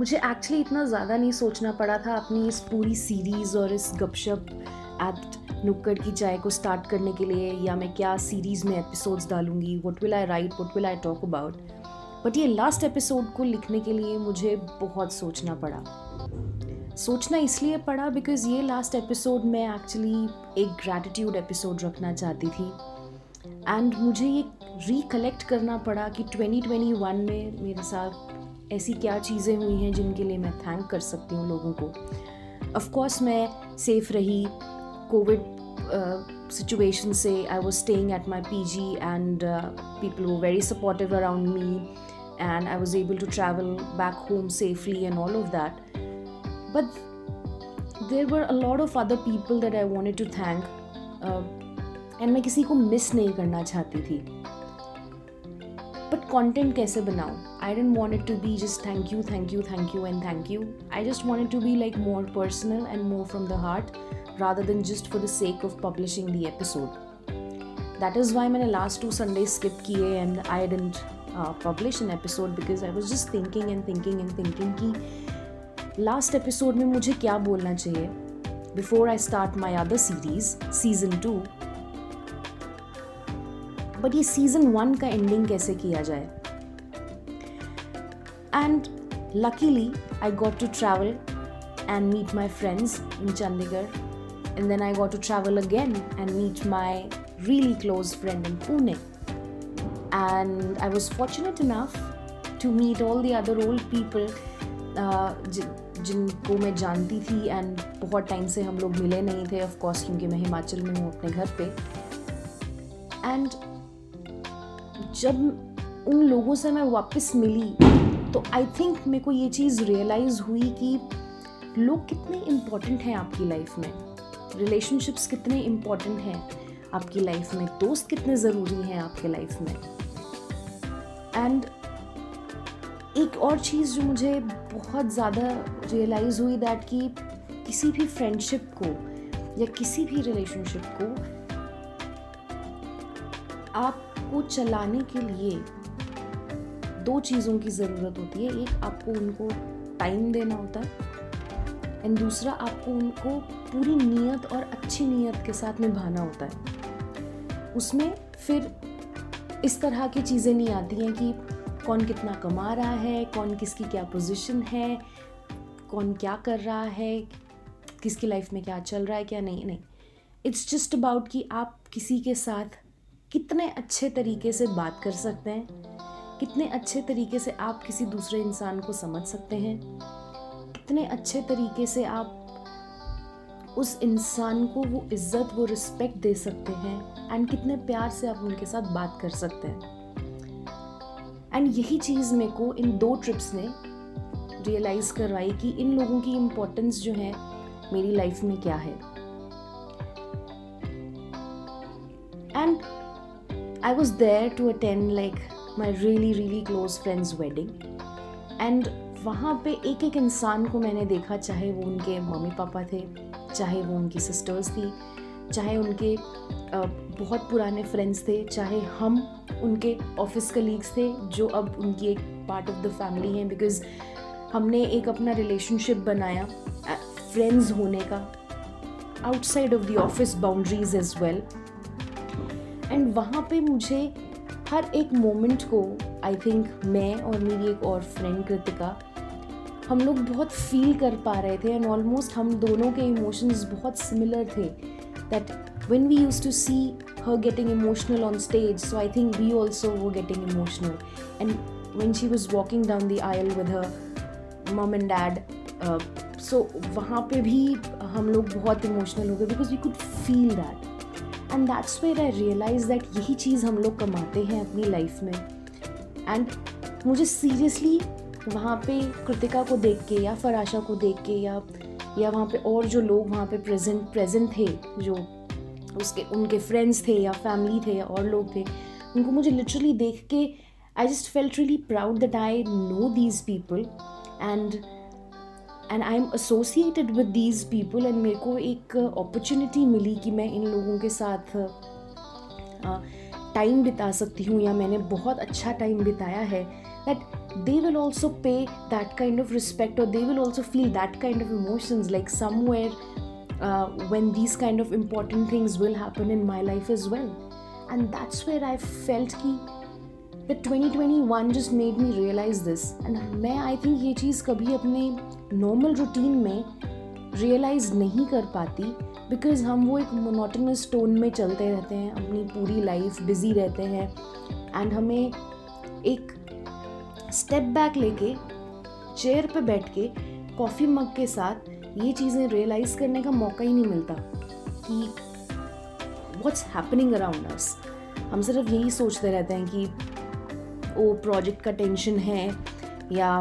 मुझे एक्चुअली इतना ज़्यादा नहीं सोचना पड़ा था अपनी इस पूरी सीरीज़ और इस गपशप एट नुक्कड़ की चाय को स्टार्ट करने के लिए, या मैं क्या सीरीज़ में एपिसोड्स डालूँगी what will I write what will I talk about but ये लास्ट एपिसोड को लिखने के लिए मुझे बहुत सोचना पड़ा। सोचना इसलिए पड़ा बिकॉज़ ये लास्ट एपिसोड मैं एक्चुअली एक ग्रैटिट्यूड एपिसोड रखना चाहती थी। एंड मुझे ये रिकलेक्ट करना पड़ा कि 2021 में मेरे साथ ऐसी क्या चीज़ें हुई हैं जिनके लिए मैं थैंक कर सकती हूँ लोगों को? ऑफकोर्स मैं सेफ़ रही कोविड सिचुएशन से. I was staying at my P G and people वो very supportive around me and I was able to travel back home safely and all of that but there were a lot of other people that I wanted to thank and मैं किसी को miss नहीं करना चाहती थी। Content कैसे बनाऊँ? I didn't want to be just thank you thank you thank you and thank you I just want to be like more personal and more from the heart rather than just for the sake of publishing the episode that is why मैंने last two Sunday skip किए and I didn't publish an episode because I was just thinking and thinking and thinking कि last episode में मुझे क्या बोलना चाहिए? Before I start my other series season two but ये season one का ending कैसे किया जाए? And luckily I got to travel and meet my friends in Chandigarh and then I got to travel again and meet my close friend in Pune. And I was fortunate enough to meet all the other old people uh, जिनको मैं जानती थी and बहुत time से हम लोग मिले नहीं थे. ऑफ़ कोर्स क्योंकि मैं हिमाचल में हूँ अपने घर पे. एंड जब उन लोगों से मैं वापस मिली तो आई थिंक मेरे को ये चीज़ रियलाइज़ हुई कि लोग कितने इम्पोर्टेंट हैं आपकी लाइफ में। रिलेशनशिप्स कितने इंपॉर्टेंट हैं आपकी लाइफ में। दोस्त कितने ज़रूरी हैं आपके लाइफ में। एंड एक और चीज़ जो मुझे बहुत ज़्यादा रियलाइज़ हुई दैट कि किसी भी फ्रेंडशिप को या किसी भी रिलेशनशिप को आप को चलाने के लिए दो चीज़ों की ज़रूरत होती है। एक, आपको उनको टाइम देना होता है। एंड दूसरा, आपको उनको पूरी नीयत और अच्छी नीयत के साथ निभाना होता है। उसमें फिर इस तरह की चीज़ें नहीं आती हैं कि कौन कितना कमा रहा है, कौन किसकी क्या पोजीशन है, कौन क्या कर रहा है, किसकी लाइफ में क्या चल रहा है, क्या नहीं नहीं। इट्स जस्ट अबाउट कि आप किसी के साथ कितने अच्छे तरीके से बात कर सकते हैं? कितने अच्छे तरीके से आप किसी दूसरे इंसान को समझ सकते हैं? कितने अच्छे तरीके से आप उस इंसान को वो इज़्ज़त, वो रिस्पेक्ट दे सकते हैं? एंड कितने प्यार से आप उनके साथ बात कर सकते हैं? एंड यही चीज़ मेरे को इन दो ट्रिप्स ने रियलाइज़ करवाई कि इन लोगों की इम्पोर्टेंस जो है मेरी लाइफ में क्या है? And I was there to attend, like, my really really close friend's wedding. And वहाँ पे एक एक इंसान को मैंने देखा, चाहे वो उनके मम्मी पापा थे, चाहे वो उनकी सिस्टर्स थी, चाहे उनके बहुत पुराने फ्रेंड्स थे, चाहे हम उनके ऑफ़िस कलीग्स थे, जो अब उनकी एक पार्ट ऑफ़ द फैमिली हैं बिकॉज़ हमने एक अपना रिलेशनशिप बनाया फ्रेंड्स होने का outside of the office boundaries as well and वहाँ पे मुझे हर एक मोमेंट को आई थिंक मैं और मेरी एक और फ्रेंड कृतिका, हम लोग बहुत फील कर पा रहे थे एंड ऑलमोस्ट हम दोनों के इमोशंस बहुत सिमिलर थे that when we use to see her getting emotional on stage so I think we also वो getting emotional and when she was walking down the aisle with her mum and dad सो वहाँ पे भी हम लोग बहुत emotional हो गए because we could feel that and that's where I realize that यही चीज़ हम लोग कमाते हैं अपनी लाइफ में। एंड मुझे सीरियसली वहाँ पे कृतिका को देख के या फराशा को देख के या या वहाँ पे और जो लोग वहाँ पे प्रेजेंट प्रेजेंट थे, जो उसके, उनके फ्रेंड्स थे या फैमिली थे या और लोग थे, उनको मुझे लिटरली देख के I just felt really proud that I know these people and and I am associated with these people and मेरे को एक अपॉर्चुनिटी मिली कि मैं इन लोगों के साथ टाइम बिता सकती हूँ या मैंने बहुत अच्छा टाइम बिताया है but they will also pay that kind of respect और they will also feel that kind of emotions like somewhere when these kind of important things will happen in my life as well and that's where I felt की that 2021 just made me realize this and मैं I think ये चीज़ कभी अपने normal routine में realise नहीं कर पाती बिकॉज़ हम वो एक मोनोटनस टोन में चलते रहते हैं, अपनी पूरी लाइफ बिज़ी रहते हैं। एंड हमें एक स्टेप बैक लेके चेयर पे बैठ के कॉफ़ी मग के साथ ये चीज़ें रियलाइज़ करने का मौका ही नहीं मिलता कि वॉट्स हैपनिंग अराउंड अस हम सिर्फ़ यही सोचते रहते हैं कि ओ प्रोजेक्ट का टेंशन है, या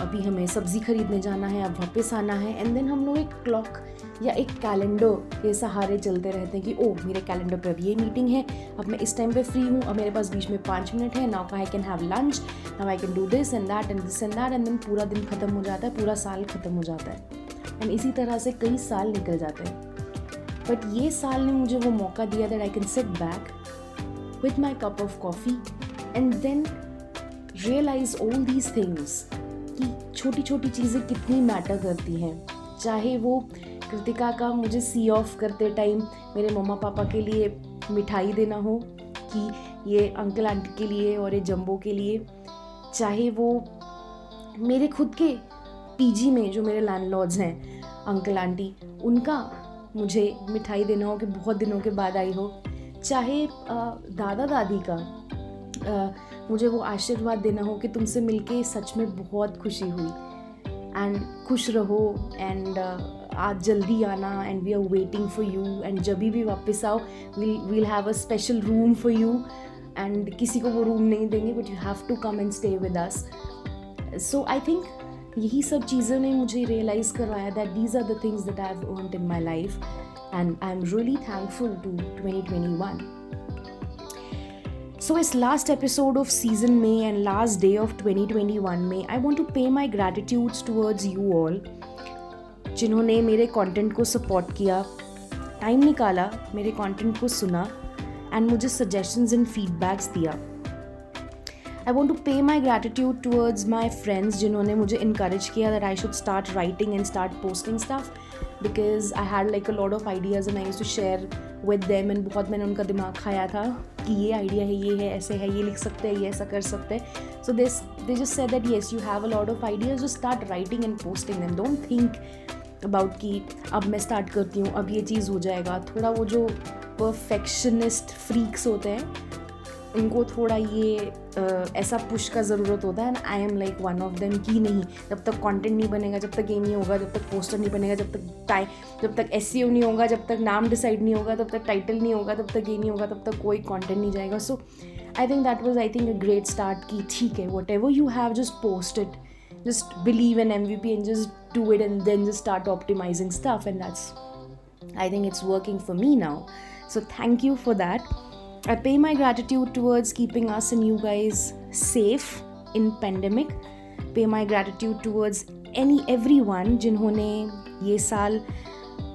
अभी हमें सब्ज़ी खरीदने जाना है, अब वापस आना है एंड देन हम लोग एक क्लॉक या एक कैलेंडर के सहारे चलते रहते हैं कि ओ मेरे कैलेंडर पे अब ये मीटिंग है, अब मैं इस टाइम पे फ्री हूँ, अब मेरे पास बीच में पाँच मिनट है now I can have lunch now I can do this and that and this and that and then पूरा दिन ख़त्म हो जाता है, पूरा साल ख़त्म हो जाता है। एंड इसी तरह से कई साल निकल जाते हैं। बट ये साल ने मुझे वो मौका दिया that I can sit back with my cup of coffee and then realize all these things कि छोटी छोटी चीज़ें कितनी मैटर करती हैं। चाहे वो कृतिका का मुझे सी ऑफ़ करते टाइम मेरे मम्मा पापा के लिए मिठाई देना हो कि ये अंकल आंटी के लिए और ये जम्बो के लिए। चाहे वो मेरे खुद के पीजी में जो मेरे लैंडलॉर्ड्स हैं अंकल आंटी उनका मुझे मिठाई देना हो कि बहुत दिनों के बाद आई हो। चाहे दादा दादी का मुझे वो आशीर्वाद देना हो कि तुमसे मिलके सच में बहुत खुशी हुई। एंड खुश रहो एंड आज जल्दी आना and we are waiting for you and जब भी वापस आओ will will have a special room for you and किसी को वो रूम नहीं देंगे but you have to come and stay with us so I think यही सब चीज़ों ने मुझे रियलाइज़ करवाया that these are the things that I have in my life and I am really thankful to twenty twenty one so इस last episode of season में and last day of 2021 में I want to pay my gratitudes towards you all जिन्होंने मेरे content को support किया time निकाला, मेरे content को सुना एंड मुझे सजेशंस एंड फीडबैक्स दिया। I want to pay my gratitude towards my friends जिन्होंने मुझे इनक्रेज किया that I should start writing and start posting stuff because I had like a lot of ideas and I used to share with them and बहुत मैंने उनका दिमाग खाया था कि ये आइडिया है, ये है, ऐसे है, ये लिख सकते हैं, ये ऐसा कर सकते हैं। So this they just say that yes you have a lot of ideas जो start writing and posting and don't think about कि अब मैं स्टार्ट करती हूँ, अब ये चीज़ हो जाएगा। थोड़ा वो जो परफेक्शनिस्ट फ्रीक्स होते हैं उनको थोड़ा ये आ, ऐसा पुश का ज़रूरत होता है ना I am like one of them की नहीं जब तक कंटेंट नहीं बनेगा जब तक ये नहीं होगा जब तक पोस्टर नहीं बनेगा जब तक टाइ जब तक एस e नहीं होगा जब तक नाम डिसाइड नहीं होगा तब तक टाइटल नहीं होगा तब तक ये नहीं होगा तब तक कोई कॉन्टेंट नहीं जाएगा so I think that was I think a great start की ठीक है whatever you have just post it just believe in MVP and just do it and then just start optimizing stuff. And that's, I think it's working for me now. So thank you for that. I pay my gratitude towards keeping us and you guys safe in pandemic. Pay my gratitude towards any, everyone जिन्होंने ये साल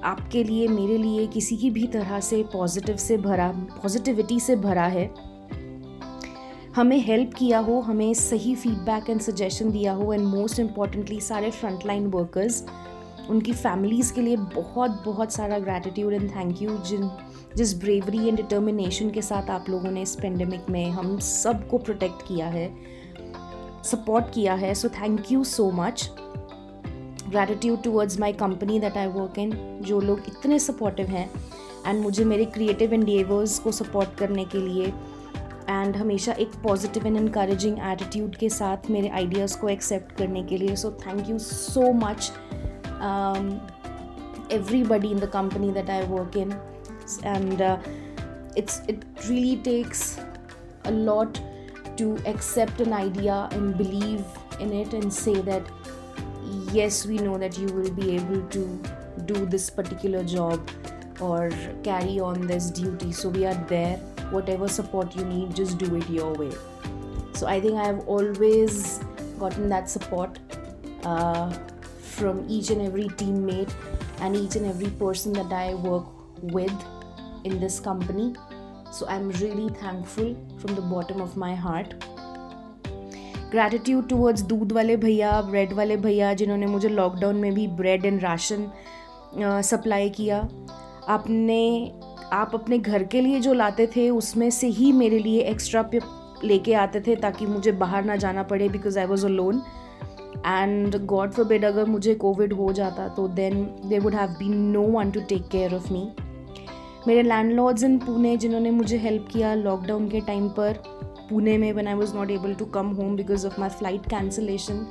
आपके लिए, मेरे लिए, किसी की भी तरह से पॉजिटिव से भरा पॉजिटिविटी से भरा है हमें हेल्प किया हो, हमें सही फीडबैक एंड सजेशन दिया हो एंड मोस्ट इम्पॉर्टेंटली सारे फ्रंटलाइन वर्कर्स उनकी फैमिलीज़ के लिए बहुत बहुत सारा ग्रैटिट्यूड एंड थैंक यू जिन जिस ब्रेवरी एंड डिटर्मिनेशन के साथ आप लोगों ने इस पेंडेमिक में हम सबको प्रोटेक्ट किया है सपोर्ट किया है so thank you so much gratitude towards my company that I work in जो लोग इतने सपोर्टिव हैं एंड मुझे मेरे क्रिएटिव एंडेवर्स को सपोर्ट करने के लिए एंड हमेशा एक पॉजिटिव एंड इनक्रेजिंग एटीट्यूड के साथ मेरे आइडियाज़ को एक्सेप्ट करने के लिए so thank you so much everybody in the company that I work work and uh, it's it really takes a lot to accept an idea and believe in it and say that yes we know that you will be able to do this particular job or carry on this duty. So we are there. Whatever support you need just do it your way. So i think i have always gotten that support uh, from each and every teammate and each and every person that i work with in this company. I am really thankful from the bottom of my heart gratitude towards दूध वाले भैया bread वाले भैया जिन्होंने मुझे lockdown में भी bread and ration supply किया आपने आप अपने घर के लिए जो लाते थे उसमें से ही मेरे लिए एक्स्ट्रा लेके आते थे ताकि मुझे बाहर ना जाना पड़े because I was alone and god forbid अगर मुझे कोविड हो जाता तो then they would have been no one to take care of me मेरे लैंडलॉर्ड्स इन पुणे जिन्होंने मुझे हेल्प किया लॉकडाउन के टाइम पर पुणे में when I was not able to come home because of my flight cancellation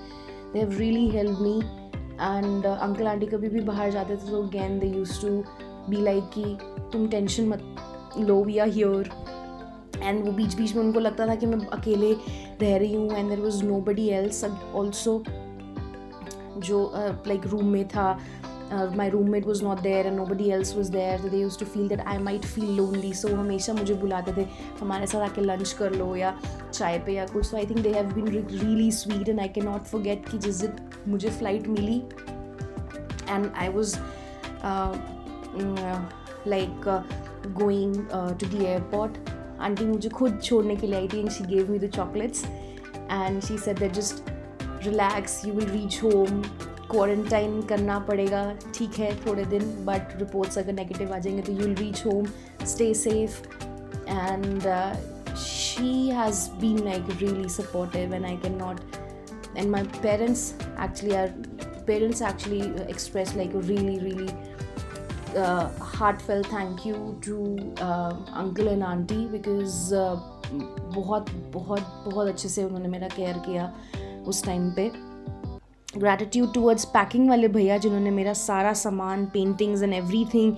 they have really help me and uncle aunty कभी भी बाहर जाते थे तो again they used to be like कि तुम टेंशन मत लो वी आर हियर एंड वो बीच बीच में उनको लगता था कि मैं अकेले रह रही हूँ and there was nobody else also जो लाइक uh, रूम में था my roommate was not there and nobody else was there they used to feel that I might feel lonely so हमेशा मुझे बुलाते थे, हमारे साथ आके लंच कर लो या चाय पे या कुछ। So I think they have been really sweet and I can not forget कि जिस दिन मुझे flight milli and I was like going to the airport aunty मुझे खुद छोड़ने के लिए आई थी and she gave me the chocolates and she said that just relax you will reach home quarantine करना पड़ेगा, ठीक है, थोड़े दिन बट रिपोर्ट्स अगर नेगेटिव आ जाएँगे तो you will reach home stay safe and she has been like really supportive and I can not and my parents actually are parents actually express like really really heartfelt thank you to uncle and aunty because बहुत बहुत बहुत अच्छे से उन्होंने मेरा care किया उस time पर ग्रैटिट्यूड टूवर्ड्स पैकिंग वाले भैया जिन्होंने मेरा सारा सामान पेंटिंग्स एंड एवरीथिंग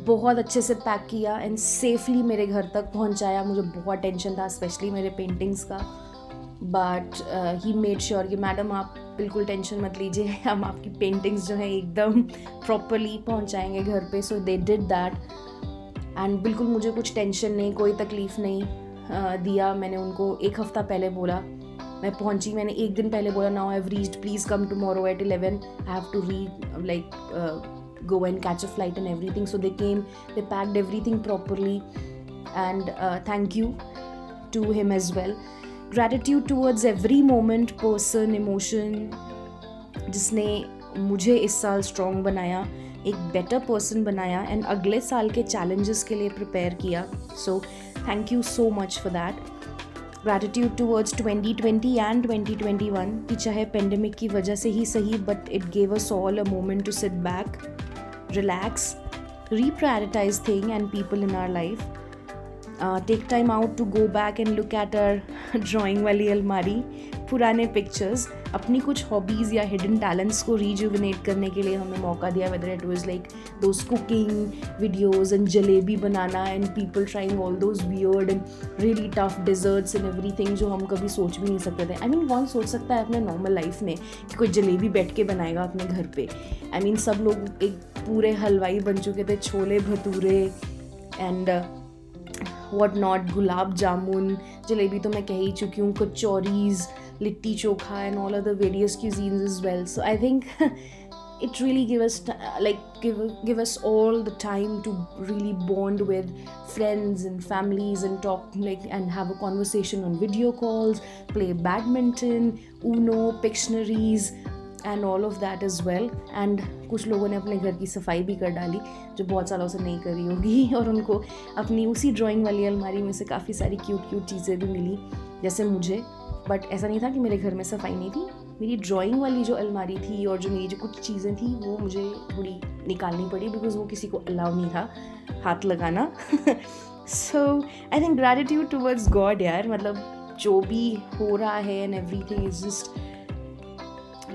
बहुत अच्छे से पैक किया एंड सेफली मेरे घर तक पहुँचाया। मुझे बहुत टेंशन था स्पेशली मेरे पेंटिंग्स का। बट ही मेड श्योर कि मैडम आप बिल्कुल टेंशन मत लीजिए हम आपकी पेंटिंग्स जो है एकदम प्रॉपरली पहुंचाएँगे घर पे। So they did that and बिल्कुल मुझे कुछ टेंशन नहीं कोई तकलीफ़ नहीं uh, दिया। मैंने उनको एक हफ़्ता पहले बोला। मैं पहुँची, मैंने एक दिन पहले बोला now I have reached please come tomorrow at eleven I have to read like go and catch a flight and everything so they came they packed everything properly and thank you to him as well gratitude towards every moment person emotion जिसने मुझे इस साल strong बनाया, एक better person बनाया and अगले साल के चैलेंजेस के लिए प्रिपेयर किया. So thank you so much for that gratitude towards 2020 and 2021 कि चाहे पेंडेमिक की वजह से ही सही but it gave us all a moment to sit back relax reprioritize thing and people in our life take time out to go back and look at our drawing वाली अलमारी, पुराने पिक्चर्स अपनी कुछ हॉबीज़ या hidden talents को रीजुविनेट करने के लिए हमें मौका दिया whether it was like those cooking videos and jalebi banana and people trying all those weird and really tough desserts and everything जो हम कभी सोच भी नहीं सकते थे। आई मीन कौन सोच सकता है अपने नॉर्मल लाइफ में कि कोई जलेबी बैठ के बनाएगा अपने घर पे। आई मीन सब लोग एक पूरे हलवाई बन चुके थे, chole bhature and what not gulab jamun jalebi तो मैं कह ही चुकी हूँ kachoris litti chokha and all other various jeans as well so I think it really give us like give us all the time to really bond with friends and families and talk like and have a conversation on video calls play badminton Uno pictionaries and all of that as well and कुछ लोगों ने अपने घर की सफ़ाई भी कर डाली, जो बहुत सालों से नहीं करी होगी। और उनको अपनी उसी ड्राइंग वाली अलमारी में से काफ़ी सारी क्यूट क्यूट चीज़ें भी मिली, जैसे मुझे। बट ऐसा नहीं था कि मेरे घर में सफ़ाई नहीं थी। मेरी ड्राइंग वाली जो अलमारी थी और जो मेरी जो कुछ चीज़ें थी, वो मुझे थोड़ी निकालनी पड़ी बिकॉज़ वो किसी को अलाउ नहीं था हाथ लगाना। So I think gratitude towards god यार मतलब जो भी हो रहा है and everything is just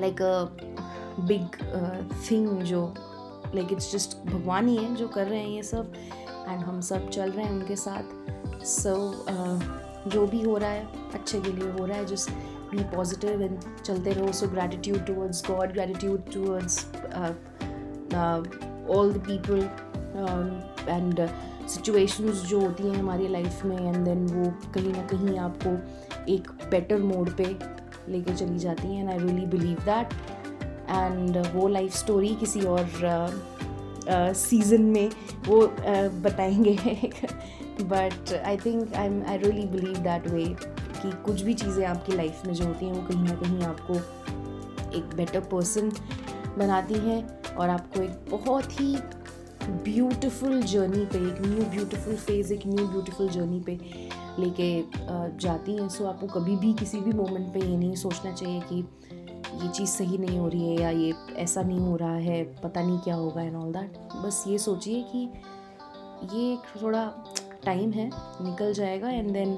like a big thing जो लाइक इट्स जस्ट भगवान ही है जो कर रहे हैं ये सब एंड हम सब चल रहे हैं उनके साथ। सो so, uh, जो भी हो रहा है अच्छे के लिए हो रहा है जस्ट बी पॉजिटिव एंड चलते रहो so gratitude towards god gratitude towards all the people and situations जो होती हैं हमारी लाइफ में एंड देन वो कहीं ना कहीं आपको एक बेटर मोड पे लेके चली जाती हैं and I really believe that and वो लाइफ स्टोरी किसी और सीज़न uh, uh, में वो uh, बताएँगे। But I think I I really believe that way कि कुछ भी चीज़ें आपकी लाइफ में जो होती हैं वो कहीं ना कहीं आपको एक बेटर पर्सन बनाती हैं और आपको एक बहुत ही ब्यूटीफुल जर्नी पे एक न्यू ब्यूटीफुल फ़ेज़ एक न्यू ब्यूटीफुल जर्नी पे लेके जाती हैं। सो आपको कभी भी किसी भी मोमेंट पे ये नहीं सोचना चाहिए कि ये चीज़ सही नहीं हो रही है या ये ऐसा नहीं हो रहा है पता नहीं क्या होगा एंड ऑल दैट बस ये सोचिए कि ये एक थोड़ा टाइम है निकल जाएगा and then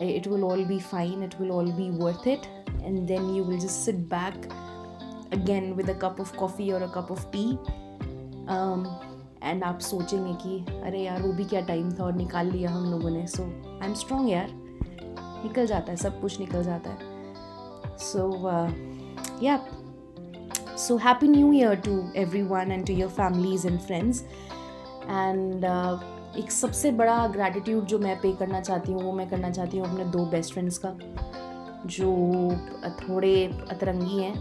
it will all be fine it will all be worth it and then you will just sit back again with a cup of coffee और a cup of um, and आप सोचेंगे कि अरे यार वो भी क्या time था और निकाल लिया हम लोगों ने। सो आई एम स्ट्रॉन्ग यार। निकल जाता है सब कुछ निकल जाता है। सो या so happy new year to everyone and to your families and friends and एक सबसे बड़ा ग्रैटिट्यूड जो मैं पे करना चाहती हूँ वो मैं करना चाहती हूँ अपने दो बेस्ट फ्रेंड्स का जो थोड़े अतरंगी हैं।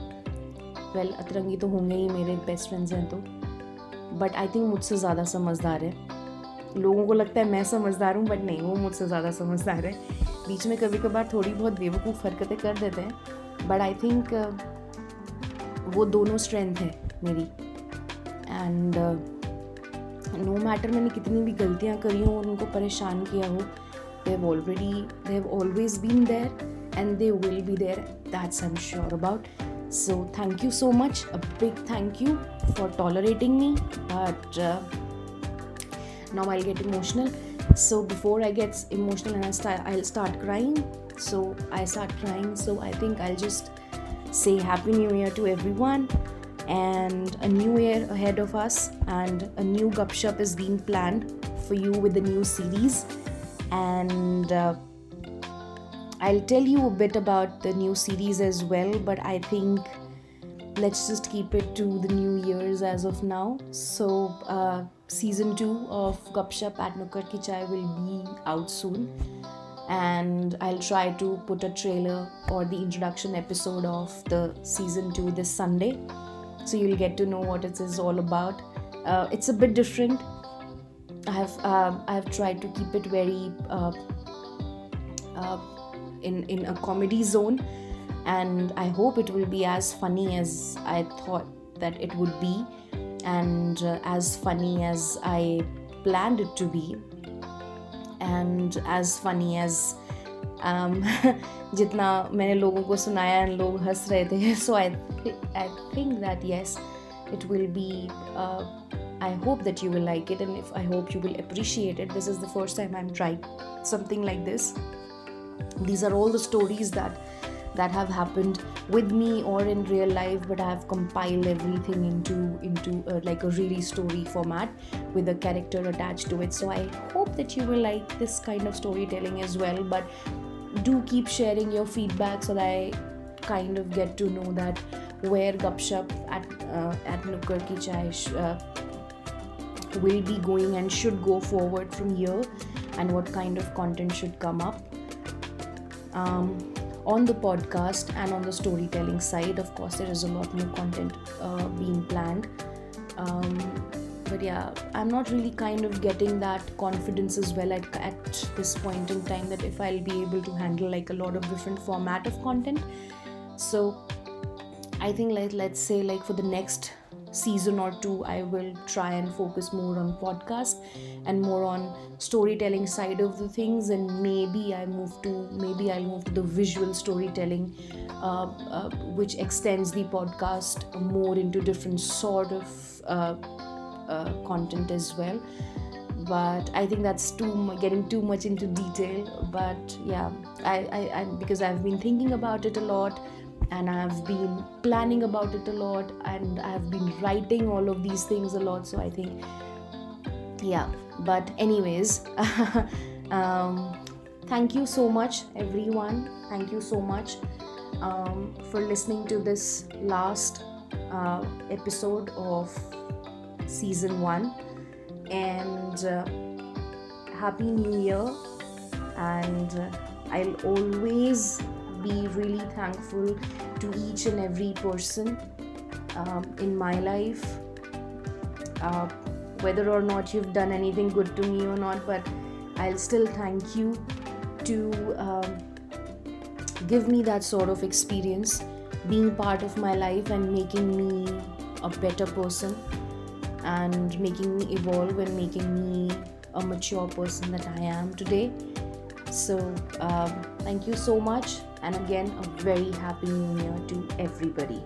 वेल well, अतरंगी तो होंगे ही मेरे बेस्ट फ्रेंड्स हैं तो। बट आई थिंक मुझसे ज़्यादा समझदार है। लोगों को लगता है मैं समझदार हूँ बट नहीं वो मुझसे ज़्यादा समझदार है। बीच में कभी कभार थोड़ी बहुत बेवकूफ़ हरकतें कर देते हैं बट आई थिंक वो दोनों स्ट्रेंथ है मेरी। एंड नो मैटर मैंने कितनी भी गलतियाँ करी हों उनको परेशान किया हो they have already they have always been there and they will be there that's I am sure about so thank you so much a big thank you for tolerating me uh, now i'll get emotional. So before i get emotional and I start, i'll start crying. So i start crying. So i think i'll just say happy new year to everyone and a new year ahead of us and a new gupshup is being planned for you with the new series. And uh, i'll tell you a bit about the new series as well but i think let's just keep it to the new years as of now. So uh, season 2 of gupshup at ki chai will be out soon and I'll try to put a trailer or the introduction episode of the season 2 this Sunday so you'll get to know what it is all about. Uh, it's a bit different. I have uh, I have tried to keep it very uh, uh, in in a comedy zone, and I hope it will be as funny as I thought that it would be, and uh, as funny as I planned it to be, and as funny as um, जितना मैंने लोगों को सुनाया लोग हंस रहे थे so I I think that yes it will be uh, i hope that you will like it and if i hope you will appreciate it this is the first time i'm trying something like this these are all the stories that that have happened with me or in real life but i have compiled everything into into uh, like a really story format with a character attached to it. So i hope that you will like this kind of storytelling as well but do keep sharing your feedback so that I kind of get to know that where Gupshup at uh, at Nukkar Ki Chai uh, will be going and should go forward from here and what kind of content should come up. Um, on the podcast and on the storytelling side of course there is a lot more content uh, being planned. Um, but yeah i'm not really kind of getting that confidence as well at, at this point in time that if i'll be able to handle like a lot of different format of content. So i think like let's say like for the next season or two i will try and focus more on podcast and more on storytelling side of the things. And maybe i move to maybe i'll move to the visual storytelling uh, uh, which extends the podcast more into different sort of uh, uh, content as well. But i think that's too getting too much into detail. But yeah I, I, I because i've been thinking about it a lot and i've been planning about it a lot and i've been writing all of these things a lot so i think yeah. But anyways um, thank you so much everyone. Thank you so much um, for listening to this last uh, episode of season 1 and uh, happy new year. And uh, i'll always be really thankful to each and every person um, in my life uh, whether or not you've done anything good to me or not, but I'll still thank you to um, give me that sort of experience, being part of my life and making me a better person and making me evolve and making me a mature person that I am today. So, um, thank you so much, and again, a very happy new year to everybody.